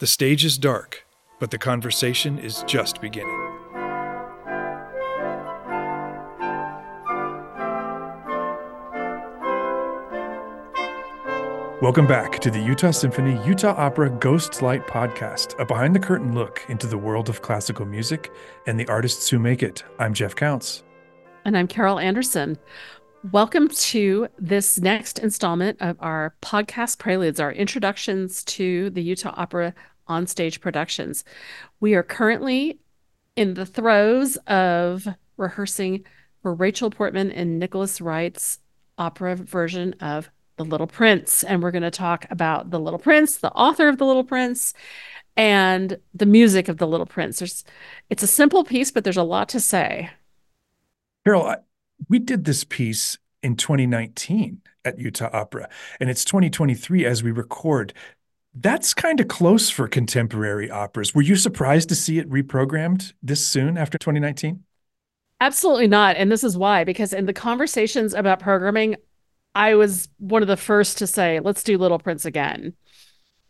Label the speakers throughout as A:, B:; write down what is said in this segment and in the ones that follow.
A: The stage is dark, but the conversation is just beginning. Welcome back to the Utah Symphony Utah Opera Ghost Light Podcast, a behind the curtain look into the world of classical music and the artists who make it. I'm Jeff Counts.
B: And I'm Carol Anderson. Welcome to this next installment of our podcast preludes, our introductions to the Utah Opera onstage productions. We are currently in the throes of rehearsing for Rachel Portman and Nicholas Wright's opera version of the Little Prince. And we're going to talk about The Little Prince, the author of The Little Prince, and the music of The Little Prince. There's, it's a simple piece, but there's a lot to say.
A: Carol, I, we did this piece in 2019 at Utah Opera, and it's 2023 as we record. That's kind of close for contemporary operas. Were you surprised to see it reprogrammed this soon after 2019?
B: Absolutely not. And this is why, because in the conversations about programming, I was one of the first to say, let's do Little Prince again.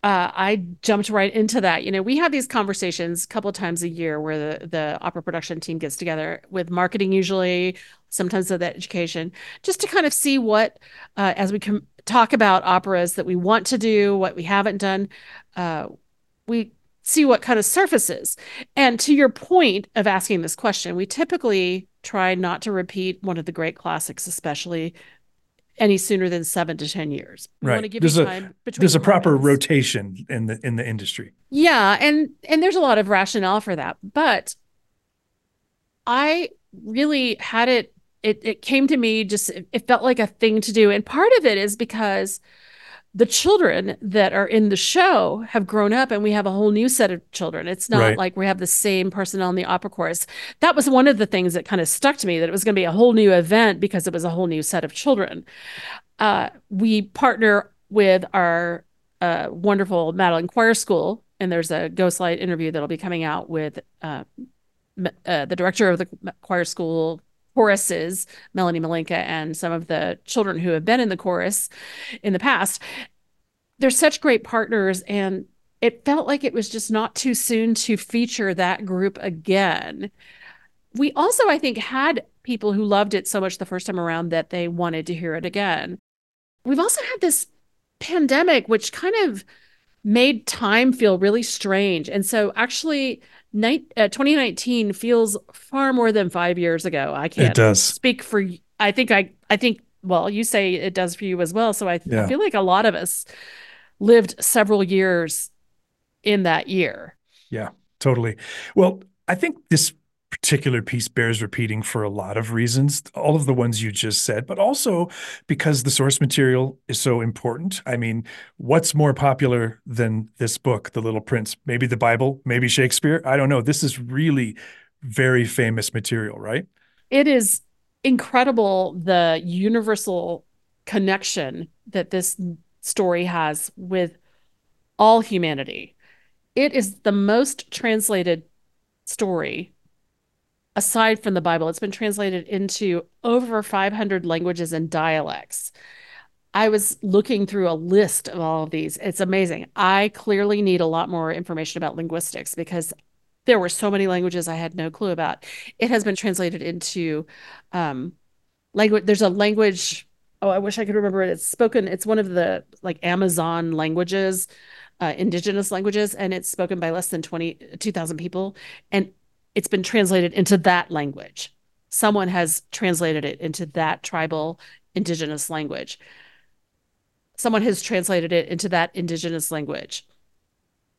B: Uh, I jumped right into that. You know, we have these conversations a couple times a year where the, the opera production team gets together with marketing, usually, sometimes with education, just to kind of see what, uh, as we com- talk about operas that we want to do, what we haven't done, uh, we see what kind of surfaces. And to your point of asking this question, we typically try not to repeat one of the great classics, especially any sooner than seven to ten years.
A: We right. want to give there's a, There's a proper rotation in the in the industry.
B: Yeah, and and there's a lot of rationale for that. But I really had it. It it came to me just. It, felt like a thing to do, and part of it is because the children that are in the show have grown up and we have a whole new set of children. It's not right. like we have the same personnel in the opera chorus. That was one of the things that kind of stuck to me that it was going to be a whole new event because it was a whole new set of children. Uh, we partner with our uh, wonderful Madeleine Choir School, and there's a Ghostlight interview that'll be coming out with uh, uh the director of the choir school choruses, Melanie Malinka, and some of the children who have been in the chorus in the past. They're such great partners, and it felt like it was just not too soon to feature that group again. We also, I think, had people who loved it so much the first time around that they wanted to hear it again. We've also had this pandemic, which kind of made time feel really strange. And so, actually, night, uh, 2019 feels far more than five years ago. I can't
A: it does.
B: speak for. I think I. I think. Well, you say it does for you as well. So I, yeah. I feel like a lot of us lived several years in that year.
A: Yeah, totally. Well, I think this particular piece bears repeating for a lot of reasons, all of the ones you just said, but also because the source material is so important. I mean, what's more popular than this book, The Little Prince? Maybe the Bible, maybe Shakespeare. I don't know. This is really very famous material, right?
B: It is incredible the universal connection that this story has with all humanity. It is the most translated story aside from the Bible, it's been translated into over 500 languages and dialects. I was looking through a list of all of these. It's amazing. I clearly need a lot more information about linguistics because there were so many languages I had no clue about. It has been translated into um, language. There's a language. Oh, I wish I could remember it. It's spoken. It's one of the like Amazon languages, uh, indigenous languages, and it's spoken by less than 20, 2,000 people. And it's been translated into that language. Someone has translated it into that tribal indigenous language. Someone has translated it into that indigenous language.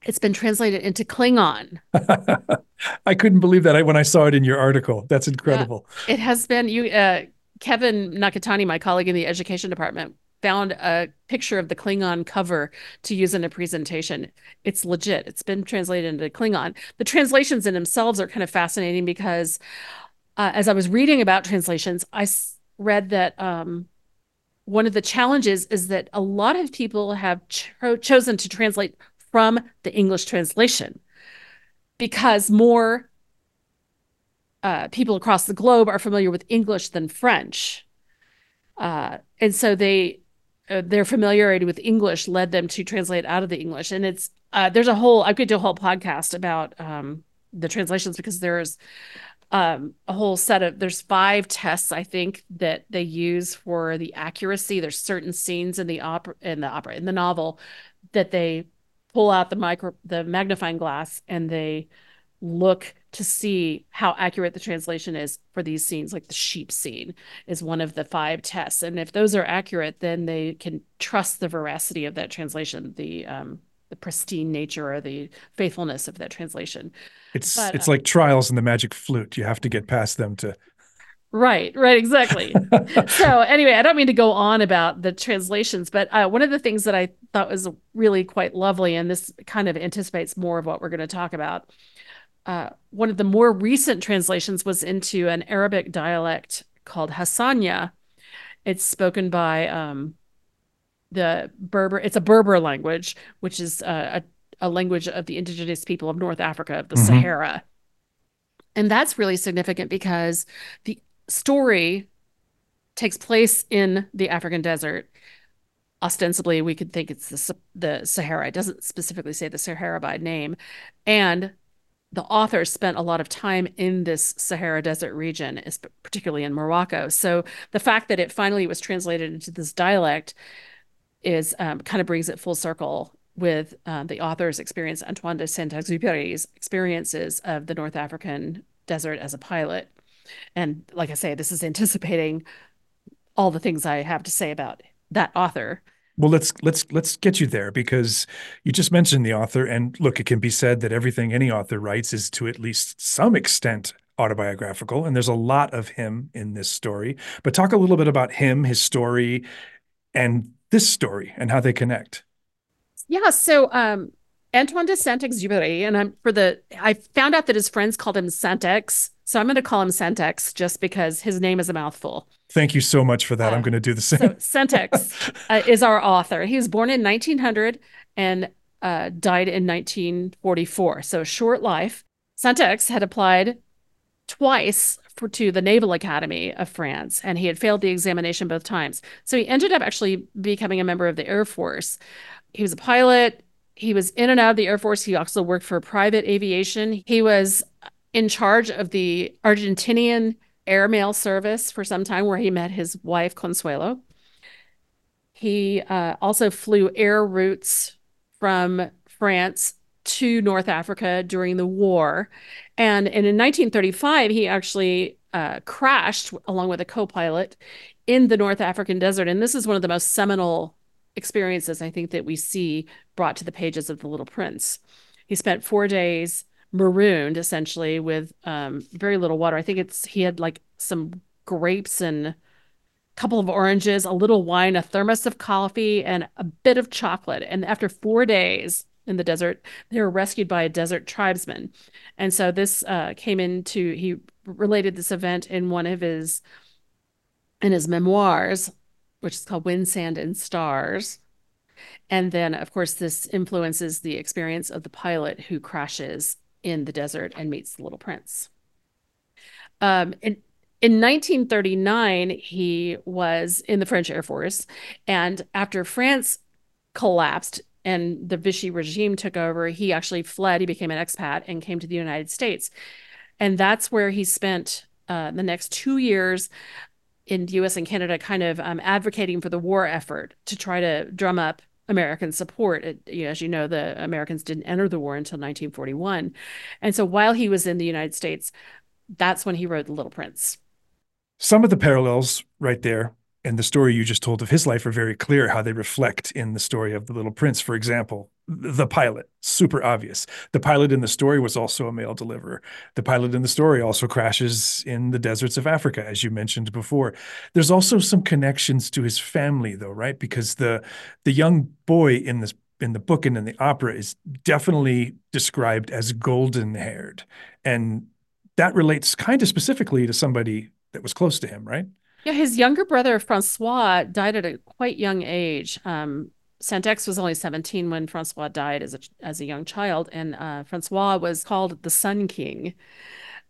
B: It's been translated into Klingon.
A: I couldn't believe that when I saw it in your article. That's incredible.
B: Yeah, it has been you uh, Kevin Nakatani, my colleague in the education department, found a picture of the Klingon cover to use in a presentation. It's legit. It's been translated into Klingon. The translations in themselves are kind of fascinating because uh, as I was reading about translations, I read that um, one of the challenges is that a lot of people have cho- chosen to translate from the English translation because more uh, people across the globe are familiar with English than French. Uh, and so they uh, their familiarity with English led them to translate out of the English. And it's uh, there's a whole I could do a whole podcast about um, the translations because there's um, a whole set of there's five tests I think that they use for the accuracy. There's certain scenes in the opera in the opera in the novel that they pull out the micro the magnifying glass and they look to see how accurate the translation is for these scenes like the sheep scene is one of the five tests. And if those are accurate then they can trust the veracity of that translation the um, the pristine nature or the faithfulness of that translation.
A: It's but, it's uh, like trials in the magic flute. You have to get past them to
B: Right, right, exactly. so, anyway, I don't mean to go on about the translations, but uh, one of the things that I thought was really quite lovely, and this kind of anticipates more of what we're going to talk about, uh, one of the more recent translations was into an Arabic dialect called Hassania. It's spoken by um, the Berber. It's a Berber language, which is uh, a, a language of the indigenous people of North Africa, of the mm-hmm. Sahara. And that's really significant because the story takes place in the African desert. Ostensibly, we could think it's the, the Sahara. It doesn't specifically say the Sahara by name. And the author spent a lot of time in this Sahara Desert region, particularly in Morocco. So the fact that it finally was translated into this dialect is um, kind of brings it full circle with uh, the author's experience, Antoine de Saint-Exupéry's experiences of the North African desert as a pilot. And like I say, this is anticipating all the things I have to say about that author.
A: Well, let's let's let's get you there because you just mentioned the author, and look, it can be said that everything any author writes is to at least some extent autobiographical, and there's a lot of him in this story. But talk a little bit about him, his story, and this story, and how they connect.
B: Yeah. So um, Antoine de Saint-Exupéry, and I'm for the I found out that his friends called him Saint-Ex, so I'm going to call him Saint-Ex just because his name is a mouthful.
A: Thank you so much for that. Uh, I'm going to do the same. So
B: Saint-Ex uh, is our author. He was born in 1900 and uh, died in 1944. So short life. Saint-Ex had applied twice for to the Naval Academy of France, and he had failed the examination both times. So he ended up actually becoming a member of the Air Force. He was a pilot he was in and out of the Air Force. He also worked for private aviation. He was in charge of the Argentinian airmail service for some time, where he met his wife, Consuelo. He uh, also flew air routes from France to North Africa during the war. And, and in 1935, he actually uh, crashed along with a co pilot in the North African desert. And this is one of the most seminal experiences I think that we see brought to the pages of The Little Prince. He spent four days marooned essentially with um, very little water. I think it's he had like some grapes and a couple of oranges, a little wine, a thermos of coffee, and a bit of chocolate. And after four days in the desert, they were rescued by a desert tribesman. And so this uh, came into he related this event in one of his in his memoirs which is called Wind, Sand, and Stars. And then, of course, this influences the experience of the pilot who crashes in the desert and meets the little prince. Um, in, in 1939, he was in the French Air Force. And after France collapsed and the Vichy regime took over, he actually fled. He became an expat and came to the United States. And that's where he spent uh, the next two years in the US and Canada kind of um, advocating for the war effort to try to drum up American support. It, you know, as you know, the Americans didn't enter the war until 1941. And so while he was in the United States, that's when he wrote The Little Prince.
A: Some of the parallels right there and the story you just told of his life are very clear how they reflect in the story of the little prince. For example the pilot super obvious. The pilot in the story was also a mail deliverer. The pilot in the story also crashes in the deserts of africa as you mentioned before. There's also some connections to his family though right? Because the the young boy in this in the book and in the opera is definitely described as golden haired and that relates kind of specifically to somebody that was close to him right
B: yeah, his younger brother Francois died at a quite young age. Um, Saint-Ex was only 17 when Francois died as a as a young child, and uh, Francois was called the Sun King.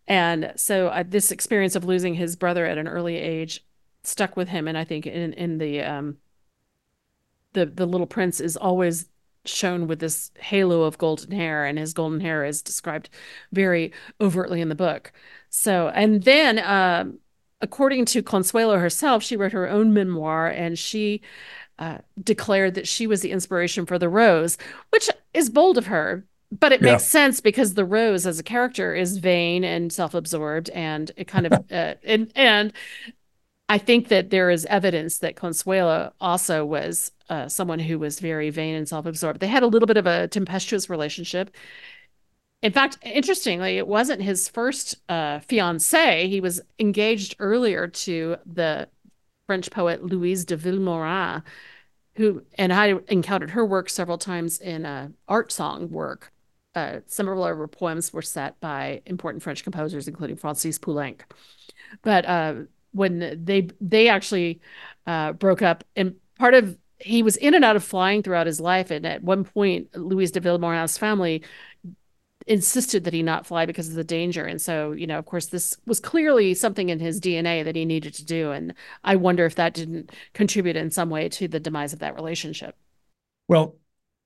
B: And so uh, this experience of losing his brother at an early age stuck with him, and I think in in the um, the the Little Prince is always shown with this halo of golden hair, and his golden hair is described very overtly in the book. So, and then, um, according to Consuelo herself, she wrote her own memoir, and she uh, declared that she was the inspiration for the Rose, which is bold of her. But it yeah. makes sense because the Rose, as a character, is vain and self-absorbed, and it kind of uh, and and I think that there is evidence that Consuelo also was uh, someone who was very vain and self-absorbed. They had a little bit of a tempestuous relationship. In fact, interestingly, it wasn't his first uh, fiance. He was engaged earlier to the French poet Louise de Vilmorin, who and I encountered her work several times in uh, art song work. Uh, some of her poems were set by important French composers, including Francis Poulenc. But uh, when they they actually uh, broke up, and part of he was in and out of flying throughout his life, and at one point, Louise de Vilmorin's family insisted that he not fly because of the danger. And so, you know, of course, this was clearly something in his DNA that he needed to do. And I wonder if that didn't contribute in some way to the demise of that relationship.
A: Well,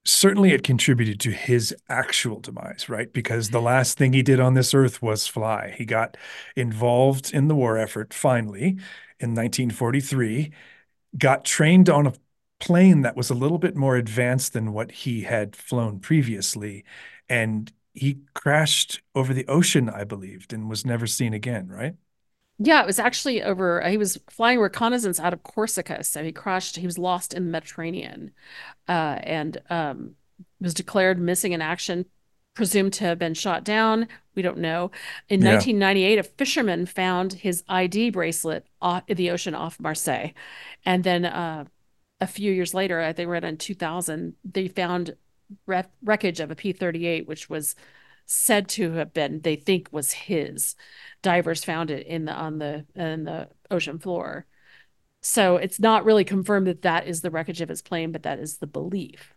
A: certainly it contributed to his actual demise, right? Because the mm-hmm. last thing he did on this earth was fly. He got involved in the war effort finally in 1943, got trained on a plane that was a little bit more advanced than what he had flown previously. And he crashed over the ocean, I believed, and was never seen again, right?
B: Yeah, it was actually over. He was flying reconnaissance out of Corsica, so he crashed. He was lost in the Mediterranean, uh, and um, was declared missing in action, presumed to have been shot down. We don't know. In yeah. 1998, a fisherman found his ID bracelet off, in the ocean off Marseille, and then uh, a few years later, I think right in 2000, they found wreckage of a P-38, which was said to have been they think was his. Divers found it in the on the in the ocean floor. So it's not really confirmed that that is the wreckage of his plane but that is the belief.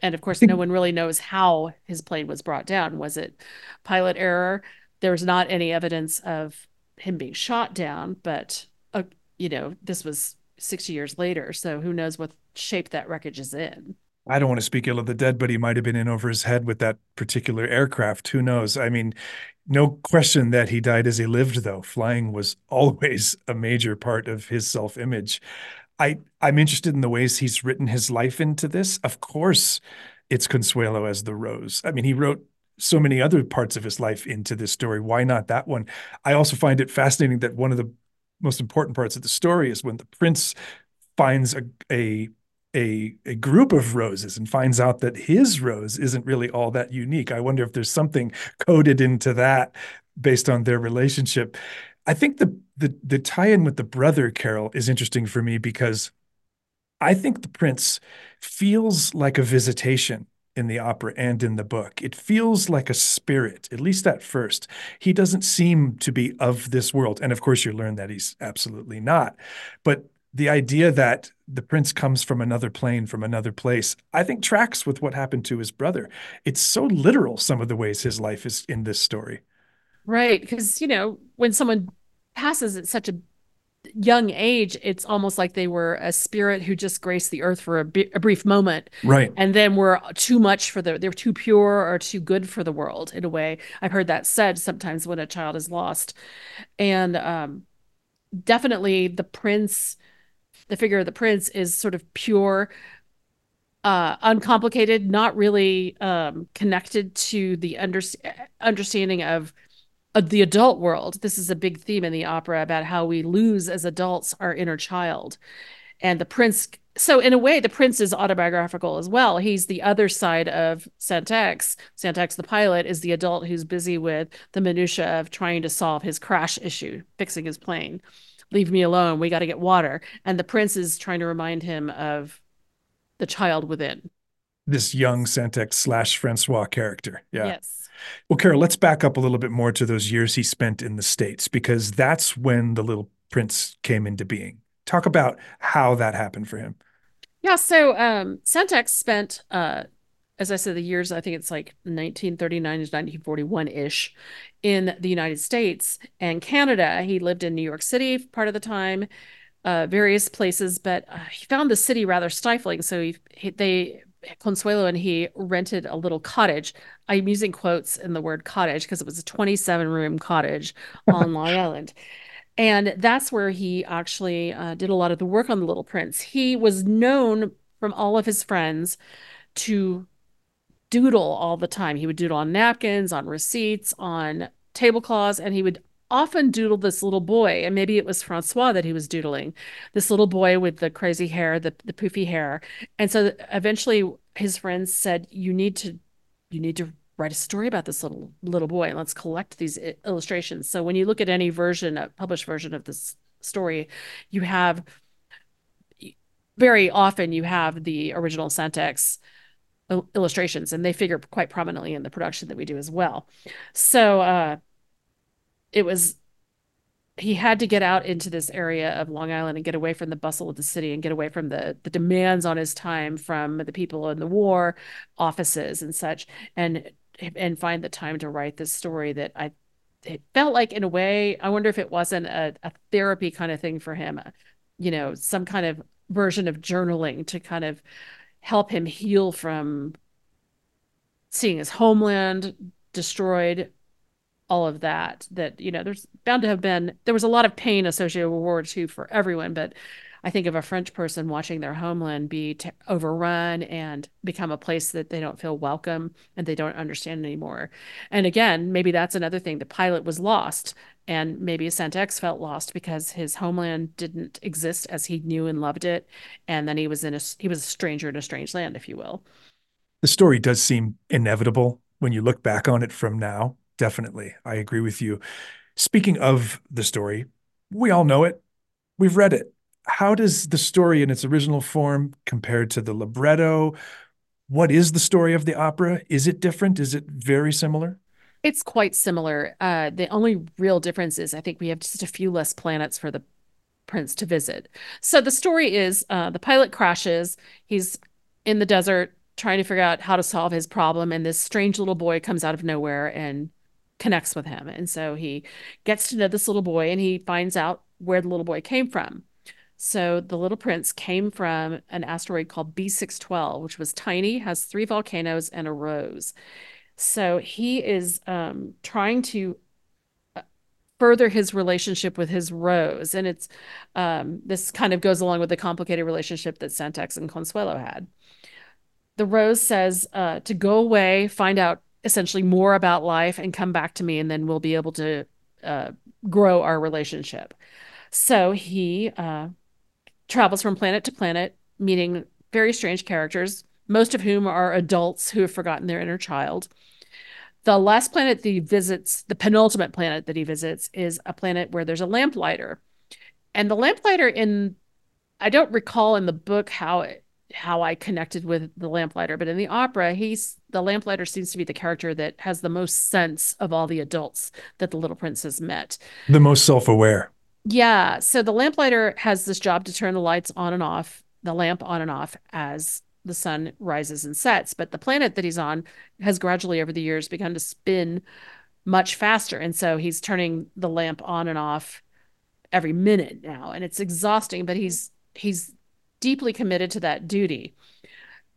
B: And of course no one really knows how his plane was brought down. Was it pilot error? There's not any evidence of him being shot down but uh, you know this was 60 years later so who knows what shape that wreckage is in
A: I don't want to speak ill of the dead, but he might have been in over his head with that particular aircraft. Who knows? I mean, no question that he died as he lived, though. Flying was always a major part of his self image. I, I'm interested in the ways he's written his life into this. Of course, it's Consuelo as the Rose. I mean, he wrote so many other parts of his life into this story. Why not that one? I also find it fascinating that one of the most important parts of the story is when the prince finds a, a a, a group of roses and finds out that his rose isn't really all that unique. I wonder if there's something coded into that based on their relationship. I think the the the tie-in with the brother Carol is interesting for me because I think the prince feels like a visitation in the opera and in the book. It feels like a spirit, at least at first. He doesn't seem to be of this world. And of course, you learn that he's absolutely not. But the idea that the prince comes from another plane, from another place, I think tracks with what happened to his brother. It's so literal, some of the ways his life is in this story.
B: Right. Because, you know, when someone passes at such a young age, it's almost like they were a spirit who just graced the earth for a, a brief moment.
A: Right.
B: And then were too much for the, they're too pure or too good for the world in a way. I've heard that said sometimes when a child is lost. And um, definitely the prince the figure of the prince is sort of pure uh, uncomplicated, not really um, connected to the under- understanding of, the adult world. This is a big theme in the opera about how we lose as adults our inner child. And the prince, so in a way, the prince is autobiographical as well. He's the other side of Saint-Ex. Saint-Ex, the pilot, is the adult who's busy with the minutia of trying to solve his crash issue, fixing his plane leave me alone. We got to get water. And the prince is trying to remind him of the child within.
A: This young Saint-Ex slash Francois character. Yeah.
B: Yes.
A: Well, Carol, let's back up a little bit more to those years he spent in the States because that's when the little prince came into being. Talk about how that happened for him.
B: Yeah. So um, spent uh, as I said, the years, I think it's like 1939 to 1941 ish in the United States and Canada. He lived in New York City part of the time, uh, various places, but uh, he found the city rather stifling. So he, he, they Consuelo and he rented a little cottage. I'm using quotes in the word cottage because it was a 27 room cottage on Long Island. And that's where he actually uh, did a lot of the work on The Little Prince. He was known from all of his friends to doodle all the time. He would doodle on napkins, on receipts, on tablecloths, and he would often doodle this little boy. And maybe it was Francois that he was doodling, this little boy with the crazy hair, the, the poofy hair. And so eventually his friends said, You need to you need to write a story about this little little boy and let's collect these uh, illustrations. So when you look at any version, a published version of this story, you have very often you have the original Saint-Ex illustrations and they figure quite prominently in the production that we do as well. So uh, it was he had to get out into this area of Long Island and get away from the bustle of the city and get away from the the demands on his time from the people in the war offices and such and and find the time to write this story that I it felt like in a way I wonder if it wasn't a, a therapy kind of thing for him you know some kind of version of journaling to kind of help him heal from seeing his homeland destroyed all of that that you know there's bound to have been there was a lot of pain associated with world war ii for everyone but i think of a french person watching their homeland be t- overrun and become a place that they don't feel welcome and they don't understand anymore and again maybe that's another thing the pilot was lost and maybe Saint-Ex felt lost because his homeland didn't exist as he knew and loved it and then he was in a he was a stranger in a strange land if you will
A: the story does seem inevitable when you look back on it from now definitely. I agree with you. Speaking of the story, we all know it. We've read it. How does the story in its original form compare to the libretto? What is the story of the opera? Is it different? Is it very similar?
B: It's quite similar. Uh, the only real difference is I think we have just a few less planets for the prince to visit. So the story is uh, the pilot crashes. He's in the desert trying to figure out how to solve his problem, and this strange little boy comes out of nowhere and connects with him. And so he gets to know this little boy and he finds out where the little boy came from. So the little prince came from an asteroid called B612, which was tiny, has three volcanoes and a rose. So he is um, trying to uh, further his relationship with his rose. And it's um, this kind of goes along with the complicated relationship that Saint-Ex and Consuelo had. The rose says uh, to go away, find out essentially more about life and come back to me and then we'll be able to uh, grow our relationship so he uh, travels from planet to planet meeting very strange characters most of whom are adults who have forgotten their inner child the last planet that he visits the penultimate planet that he visits is a planet where there's a lamplighter and the lamplighter in i don't recall in the book how it, how I connected with the lamplighter. But in the opera, he's the lamplighter seems to be the character that has the most sense of all the adults that the little prince has met.
A: The most self-aware.
B: Yeah. So the lamplighter has this job to turn the lights on and off, the lamp on and off as the sun rises and sets. But the planet that he's on has gradually over the years begun to spin much faster. And so he's turning the lamp on and off every minute now. And it's exhausting, but he's he's deeply committed to that duty.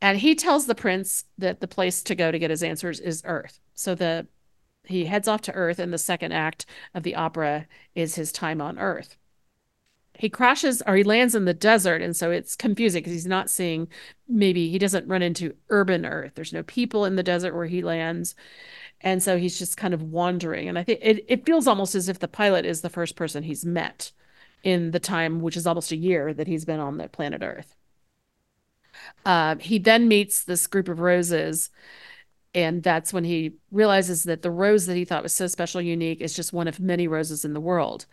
B: And he tells the prince that the place to go to get his answers is Earth. So the he heads off to Earth, and the second act of the opera is his time on Earth. He crashes or he lands in the desert, and so it's confusing because he's not seeing maybe he doesn't run into urban Earth. There's no people in the desert where he lands. And so he's just kind of wandering. And I think it, it feels almost as if the pilot is the first person he's met in the time, which is almost a year that he's been on the planet Earth. Uh, he then meets this group of roses, and that's when he realizes that the rose that he thought was so special, unique, is just one of many roses in the world.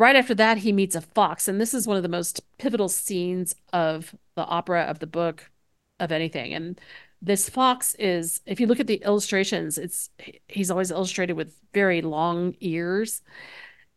B: Right after that, he meets a fox, and this is one of the most pivotal scenes of the opera, of the book, of anything. And this fox is, if you look at the illustrations, it's he's always illustrated with very long ears,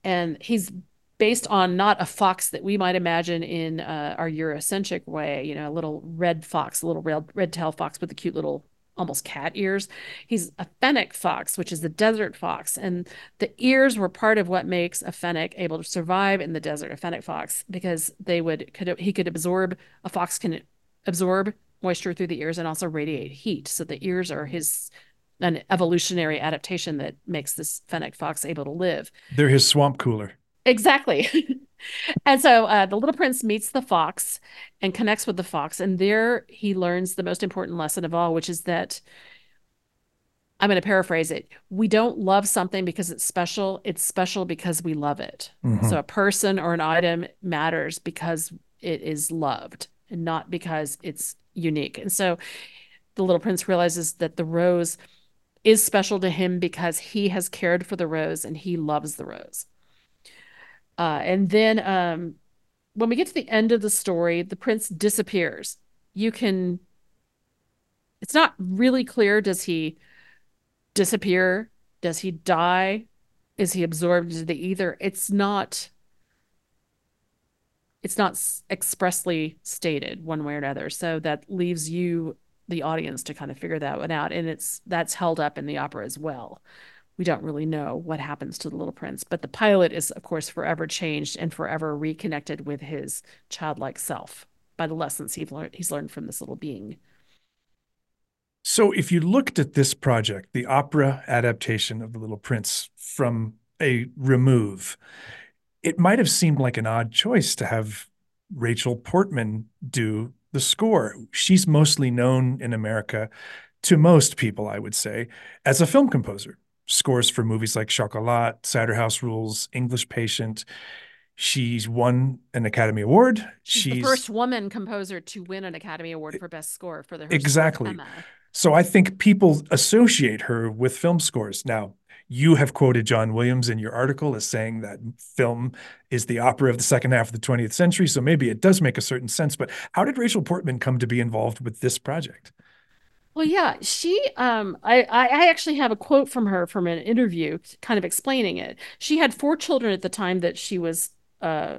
B: and he's based on not a fox that we might imagine in uh, our Eurocentric way, you know, a little red fox, a little red, red tail fox with the cute little almost cat ears. He's a fennec fox, which is the desert fox. And the ears were part of what makes a fennec able to survive in the desert, a fennec fox, because they would, could he could absorb, a fox can absorb moisture through the ears and also radiate heat. So the ears are his an evolutionary adaptation that makes this fennec fox able to live.
A: They're his swamp cooler.
B: Exactly. and so uh, the little prince meets the fox and connects with the fox. And there he learns the most important lesson of all, which is that I'm going to paraphrase it. We don't love something because it's special. It's special because we love it. Mm-hmm. So a person or an item matters because it is loved and not because it's unique. And so the little prince realizes that the rose is special to him because he has cared for the rose and he loves the rose. Uh, and then um, when we get to the end of the story, the prince disappears. You can, it's not really clear. Does he disappear? Does he die? Is he absorbed into the ether? It's not it's not expressly stated one way or another. So that leaves you, the audience, to kind of figure that one out. And it's that's held up in the opera as well. We don't really know what happens to the little prince, but the pilot is, of course, forever changed and forever reconnected with his childlike self by the lessons he's learned he's learned from this little being.
A: So, if you looked at this project, the opera adaptation of The Little Prince, from a remove, it might have seemed like an odd choice to have Rachel Portman do the score. She's mostly known in America to most people, I would say, as a film composer. Scores for movies like Chocolat, Cider House Rules, English Patient. She's won an Academy Award.
B: She's, She's the first woman composer to win an Academy Award for Best Score for the
A: exactly. So I think people associate her with film scores. Now, you have quoted John Williams in your article as saying that film is the opera of the second half of the 20th century. So maybe it does make a certain sense. But how did Rachel Portman come to be involved with this project?
B: Well, yeah, she. Um, I I actually have a quote from her from an interview, kind of explaining it. She had four children at the time that she was uh,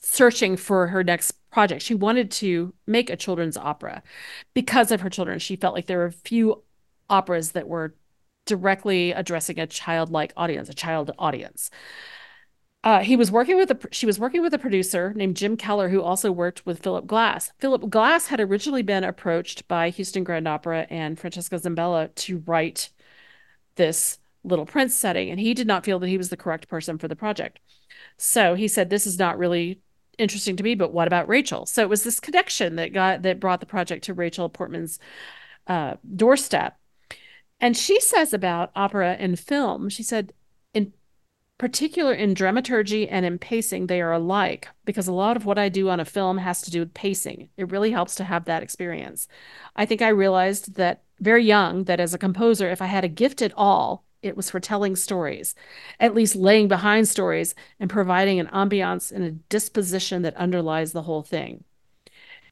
B: searching for her next project. She wanted to make a children's opera because of her children. She felt like there were a few operas that were directly addressing a childlike audience, a child audience. Uh, he was working with a she was working with a producer named Jim Keller who also worked with Philip Glass. Philip Glass had originally been approached by Houston Grand Opera and Francesca Zambello to write this Little Prince setting, and he did not feel that he was the correct person for the project. So he said, "This is not really interesting to me, but what about Rachel?" So it was this connection that got that brought the project to Rachel Portman's uh, doorstep. And she says about opera and film, she said, in particular in dramaturgy and in pacing, they are alike because a lot of what I do on a film has to do with pacing. It really helps to have that experience. I think I realized that very young that as a composer, if I had a gift at all, it was for telling stories, at least laying behind stories and providing an ambiance and a disposition that underlies the whole thing.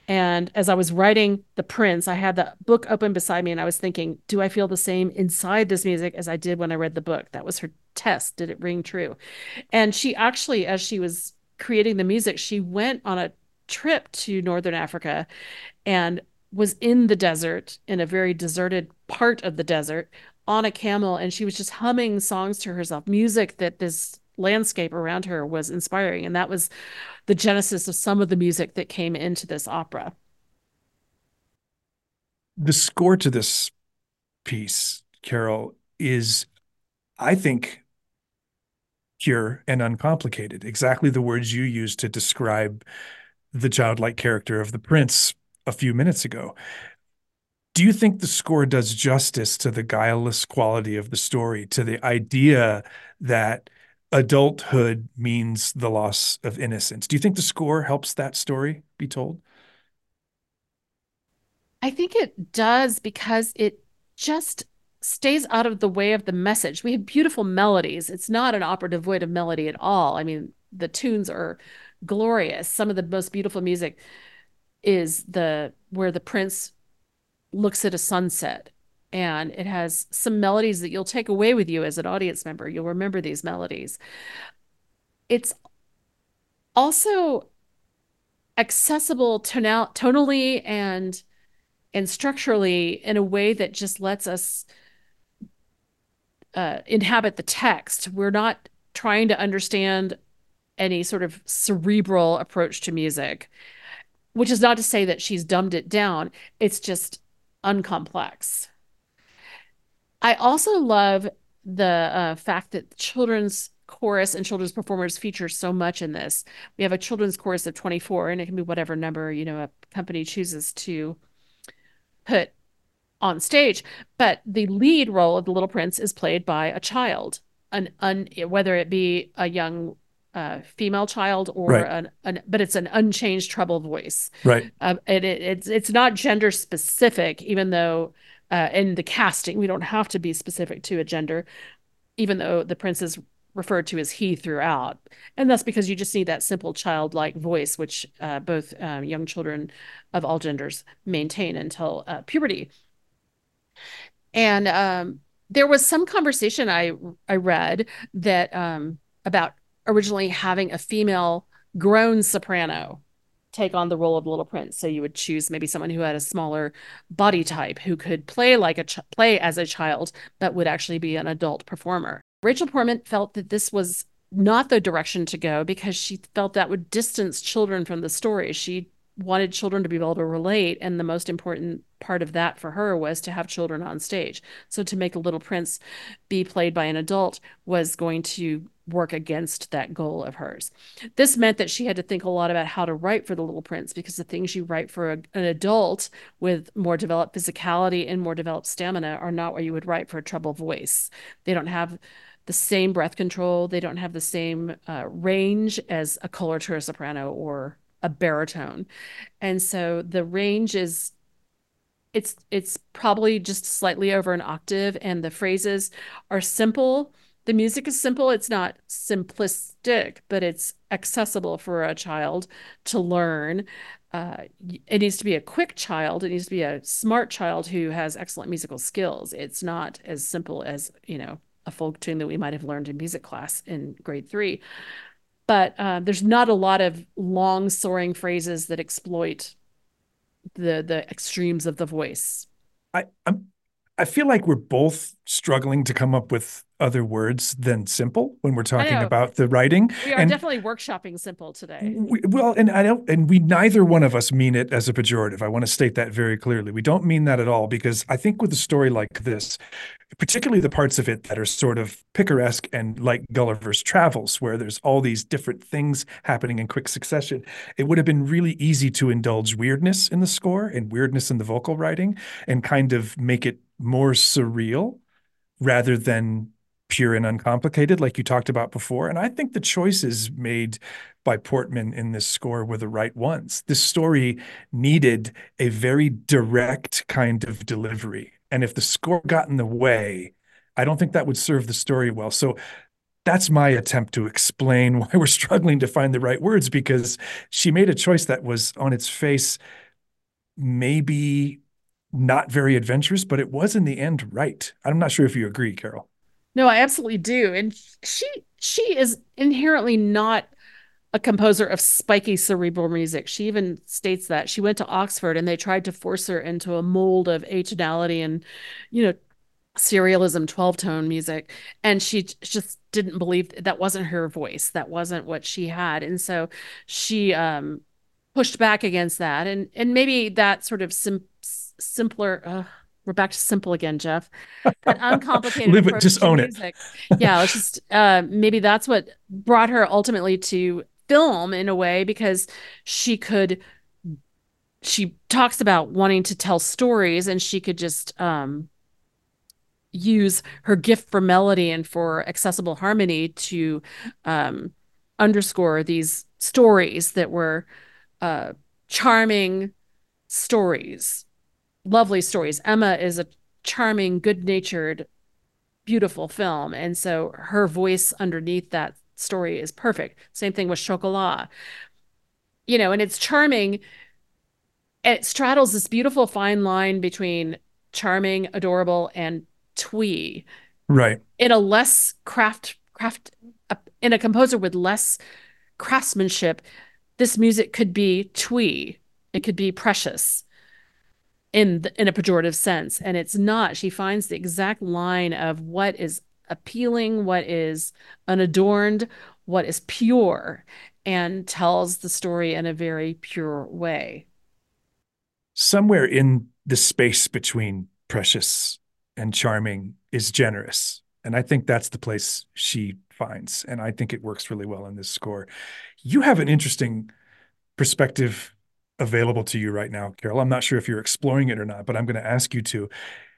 B: And as I was writing The Prince, I had the book open beside me and I was thinking, do I feel the same inside this music as I did when I read the book? That was her test. Did it ring true? And she actually, as she was creating the music, she went on a trip to Northern Africa and was in the desert, in a very deserted part of the desert, on a camel. And she was just humming songs to herself, music that this landscape around her was inspiring. And that was the genesis of some of the music that came into this opera.
A: The score to this piece, Carol, is, I think, pure and uncomplicated. Exactly the words you used to describe the childlike character of the prince a few minutes ago. Do you think the score does justice to the guileless quality of the story, to the idea that adulthood means the loss of innocence. Do you think the score helps that story be told?
B: I think it does because it just stays out of the way of the message. We have beautiful melodies. It's not an opera devoid of melody at all. I mean, the tunes are glorious. Some of the most beautiful music is the where the prince looks at a sunset and it has some melodies that you'll take away with you as an audience member. You'll remember these melodies. It's also accessible tonal tonally and and structurally in a way that just lets us uh, inhabit the text. We're not trying to understand any sort of cerebral approach to music. which is not to say that she's dumbed it down. It's just uncomplex. I also love the uh, fact that children's chorus and children's performers feature so much in this. We have a children's chorus of 24, and it can be whatever number, you know, a company chooses to put on stage. But the lead role of the Little Prince is played by a child, an un, whether it be a young uh, female child or right. an, an, but it's an unchanged treble voice.
A: Right.
B: Um, and it, it's it's not gender specific, even though uh, in the casting we don't have to be specific to a gender, even though the prince is referred to as he throughout, and that's because you just need that simple childlike voice, which uh, both um, young children of all genders maintain until uh, puberty. And um, there was some conversation I I read that um, about originally having a female grown soprano take on the role of Little Prince. So you would choose maybe someone who had a smaller body type who could play like a ch- play as a child, but would actually be an adult performer. Rachel Portman felt that this was not the direction to go because she felt that would distance children from the story. She wanted children to be able to relate and the most important part of that for her was to have children on stage. So to make a little prince be played by an adult was going to work against that goal of hers. This meant that she had to think a lot about how to write for the little prince because the things you write for a, an adult with more developed physicality and more developed stamina are not what you would write for a treble voice. They don't have the same breath control. They don't have the same uh, range as a coloratura soprano or a baritone. And so the range is it's it's probably just slightly over an octave and the phrases are simple. The music is simple. It's not simplistic, but it's accessible for a child to learn. Uh, it needs to be a quick child. It needs to be a smart child who has excellent musical skills. It's not as simple as, you know, a folk tune that we might have learned in music class in grade three but uh, there's not a lot of long soaring phrases that exploit the the extremes of the voice.
A: I I'm, I feel like we're both struggling to come up with other words than simple when we're talking about the writing.
B: We are and definitely workshopping simple today.
A: We, well, and I don't, and we neither one of us mean it as a pejorative. I want to state that very clearly. We don't mean that at all because I think with a story like this, particularly the parts of it that are sort of picaresque and like Gulliver's Travels, where there's all these different things happening in quick succession, it would have been really easy to indulge weirdness in the score and weirdness in the vocal writing and kind of make it more surreal rather than pure and uncomplicated, like you talked about before. And I think the choices made by Portman in this score were the right ones. This story needed a very direct kind of delivery. And if the score got in the way, I don't think that would serve the story well. So that's my attempt to explain why we're struggling to find the right words because she made a choice that was on its face maybe not very adventurous, but it was in the end right. I'm not sure if you agree, Carol.
B: No, I absolutely do. And she she is inherently not a composer of spiky cerebral music. She even states that she went to Oxford and they tried to force her into a mold of atonality and, you know, serialism 12 tone music and she just didn't believe that wasn't her voice that wasn't what she had and so she um pushed back against that and and maybe that sort of sim- simpler uh, we're back to simple again, Jeff. That uncomplicated
A: Live it, just own
B: music. it. yeah, let's just uh, maybe that's what brought her ultimately to film in a way because she could. She talks about wanting to tell stories, and she could just um, use her gift for melody and for accessible harmony to um, underscore these stories that were uh, charming stories lovely stories. Emma is a charming, good natured, beautiful film. And so her voice underneath that story is perfect. Same thing with Chocolat. You know, and it's charming. It straddles this beautiful fine line between charming, adorable, and twee.
A: Right.
B: In a less craft, craft, in a composer with less craftsmanship, this music could be twee. It could be precious in the, in a pejorative sense and it's not she finds the exact line of what is appealing what is unadorned what is pure and tells the story in a very pure way.
A: Somewhere in the space between precious and charming is generous. And I think that's the place she finds. And I think it works really well in this score. You have an interesting perspective available to you right now, Carol. I'm not sure if you're exploring it or not, but I'm going to ask you to.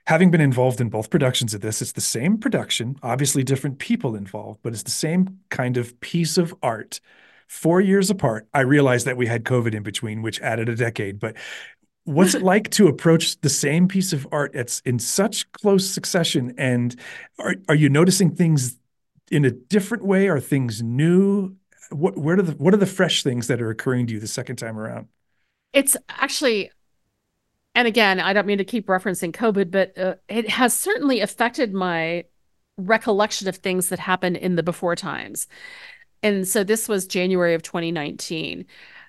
A: Having been involved in both productions of this, it's the same production, obviously different people involved, but it's the same kind of piece of art. Four years apart. I realized that we had COVID in between, which added a decade, but what's it like to approach the same piece of art it's in such close succession and are, are you noticing things in a different way are things new what where are the what are the fresh things that are occurring to you the second time around
B: it's actually and again i don't mean to keep referencing covid but uh, it has certainly affected my recollection of things that happened in the before times and so this was january of 2019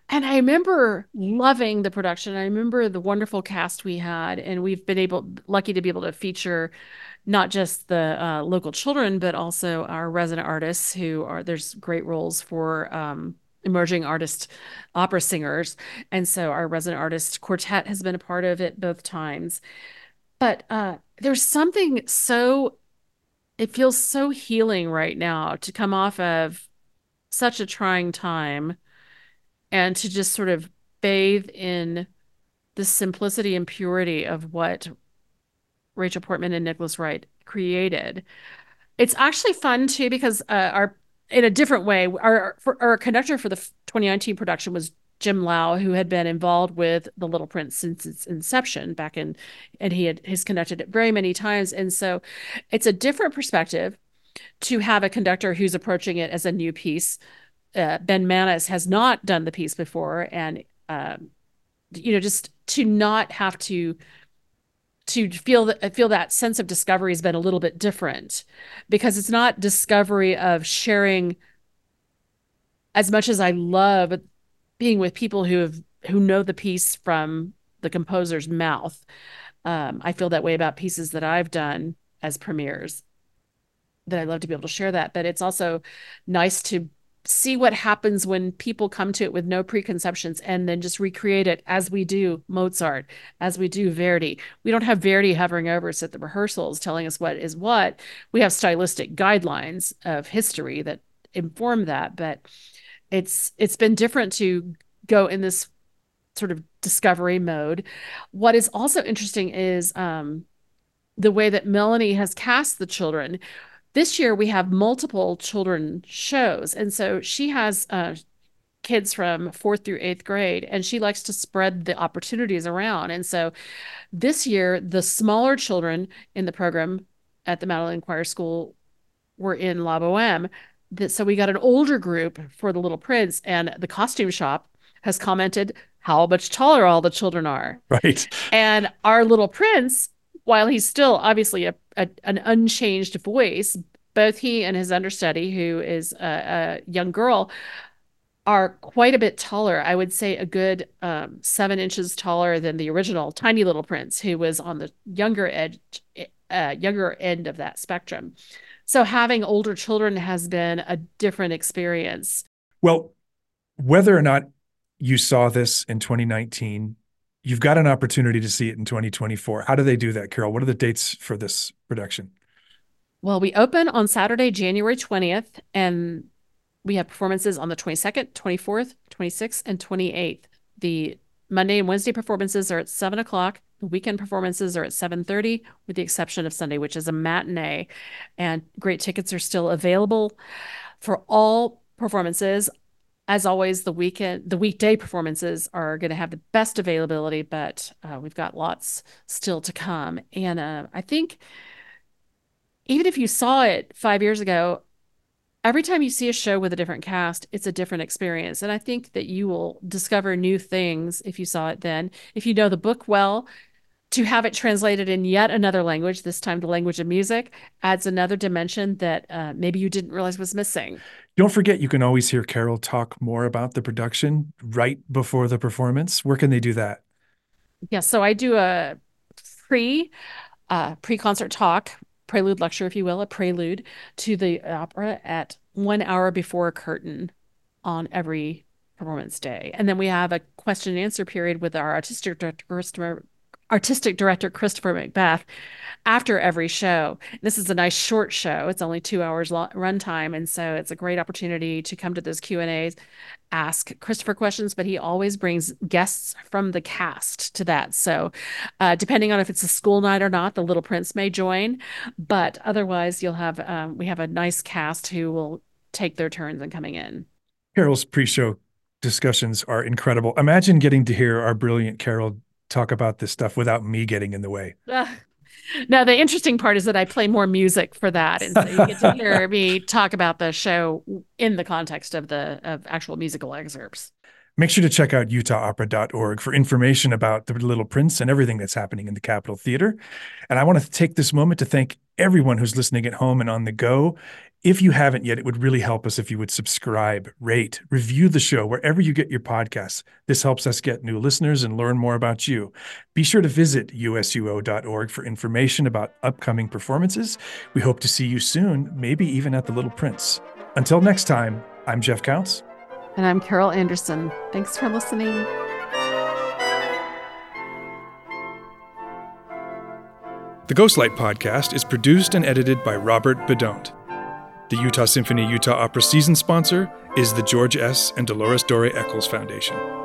B: and I remember loving the production. I remember the wonderful cast we had, and we've been able, lucky to be able to feature not just the uh, local children, but also our resident artists who are, there's great roles for um, emerging artist opera singers. And so our resident artist quartet has been a part of it both times. But uh, there's something so, it feels so healing right now to come off of such a trying time and to just sort of bathe in the simplicity and purity of what Rachel Portman and Nicholas Wright created. It's actually fun too because uh, our in a different way our our conductor for the 2019 production was Jim Lau, who had been involved with The Little Prince since its inception back in, and he had he's conducted it very many times, and so it's a different perspective to have a conductor who's approaching it as a new piece. Uh, Ben Mannes has not done the piece before, and um, you know, just to not have to to feel that feel that sense of discovery has been a little bit different because it's not discovery of sharing as much as I love being with people who have who know the piece from the composer's mouth. Um, I feel that way about pieces that I've done as premieres. That I love to be able to share that, but it's also nice to see what happens when people come to it with no preconceptions and then just recreate it as we do Mozart, as we do Verdi. We don't have Verdi hovering over us at the rehearsals telling us what is what. We have stylistic guidelines of history that inform that, but it's it's been different to go in this sort of discovery mode. What is also interesting is um, the way that Melanie has cast the children this year we have multiple children shows. And so she has uh, kids from fourth through eighth grade, and she likes to spread the opportunities around. And so this year, the smaller children in the program at the Madeleine Choir School were in La Boheme. So we got an older group for the Little Prince, and the costume shop has commented how much taller all the children are.
A: Right.
B: And our Little Prince while he's still obviously a, a, an unchanged voice, both he and his understudy, who is a, a, young girl, are quite a bit taller. I would say a good um, seven inches taller than the original Tiny Little Prince, who was on the younger edge, uh, younger end of that spectrum. So having older children has been a different experience.
A: Well, whether or not you saw this in 2019 you've got an opportunity to see it in 2024. How do they do that, Carol? What are the dates for this production?
B: Well, we open on Saturday, January 20th, and we have performances on the 22nd, 24th, 26th, and 28th. The Monday and Wednesday performances are at 7 o'clock. The weekend performances are at 7.30, with the exception of Sunday, which is a matinee. And great tickets are still available for all performances as always, the weekend, the weekday performances are going to have the best availability, but uh, we've got lots still to come. And uh, I think even if you saw it five years ago, every time you see a show with a different cast, it's a different experience. And I think that you will discover new things if you saw it then. If you know the book well, to have it translated in yet another language, this time the language of music, adds another dimension that uh, maybe you didn't realize was missing.
A: Don't forget, you can always hear Carol talk more about the production right before the performance. Where can they do that?
B: Yeah, so I do a pre uh, pre concert talk, prelude lecture, if you will, a prelude to the opera at one hour before a curtain on every performance day. And then we have a question and answer period with our artistic director, artistic director Christopher McBeth after every show. This is a nice short show. It's only two hours long, runtime, and so it's a great opportunity to come to those Q and A's, ask Christopher questions. But he always brings guests from the cast to that. So uh, depending on if it's a school night or not, the Little Prince may join. But otherwise, you'll have um, we have a nice cast who will take their turns and coming in.
A: Carol's pre-show discussions are incredible. Imagine getting to hear our brilliant Carol talk about this stuff without me getting in the way. Uh,
B: now the interesting part is that I play more music for that, and so you get to hear me talk about the show in the context of the of actual musical excerpts.
A: Make sure to check out utahopera.org for information about The Little Prince and everything that's happening in the Capitol Theatre. And I want to take this moment to thank everyone who's listening at home and on the go. If you haven't yet, it would really help us if you would subscribe, rate, review the show wherever you get your podcasts. This helps us get new listeners and learn more about you. Be sure to visit usuo.org for information about upcoming performances. We hope to see you soon, maybe even at the Little Prince. Until next time, I'm Jeff Counts.
B: And I'm Carol Anderson. Thanks for listening.
A: The Ghostlight podcast is produced and edited by Robert Bedont. The Utah Symphony Utah Opera season sponsor is the George S. and Dolores Dore Eccles Foundation.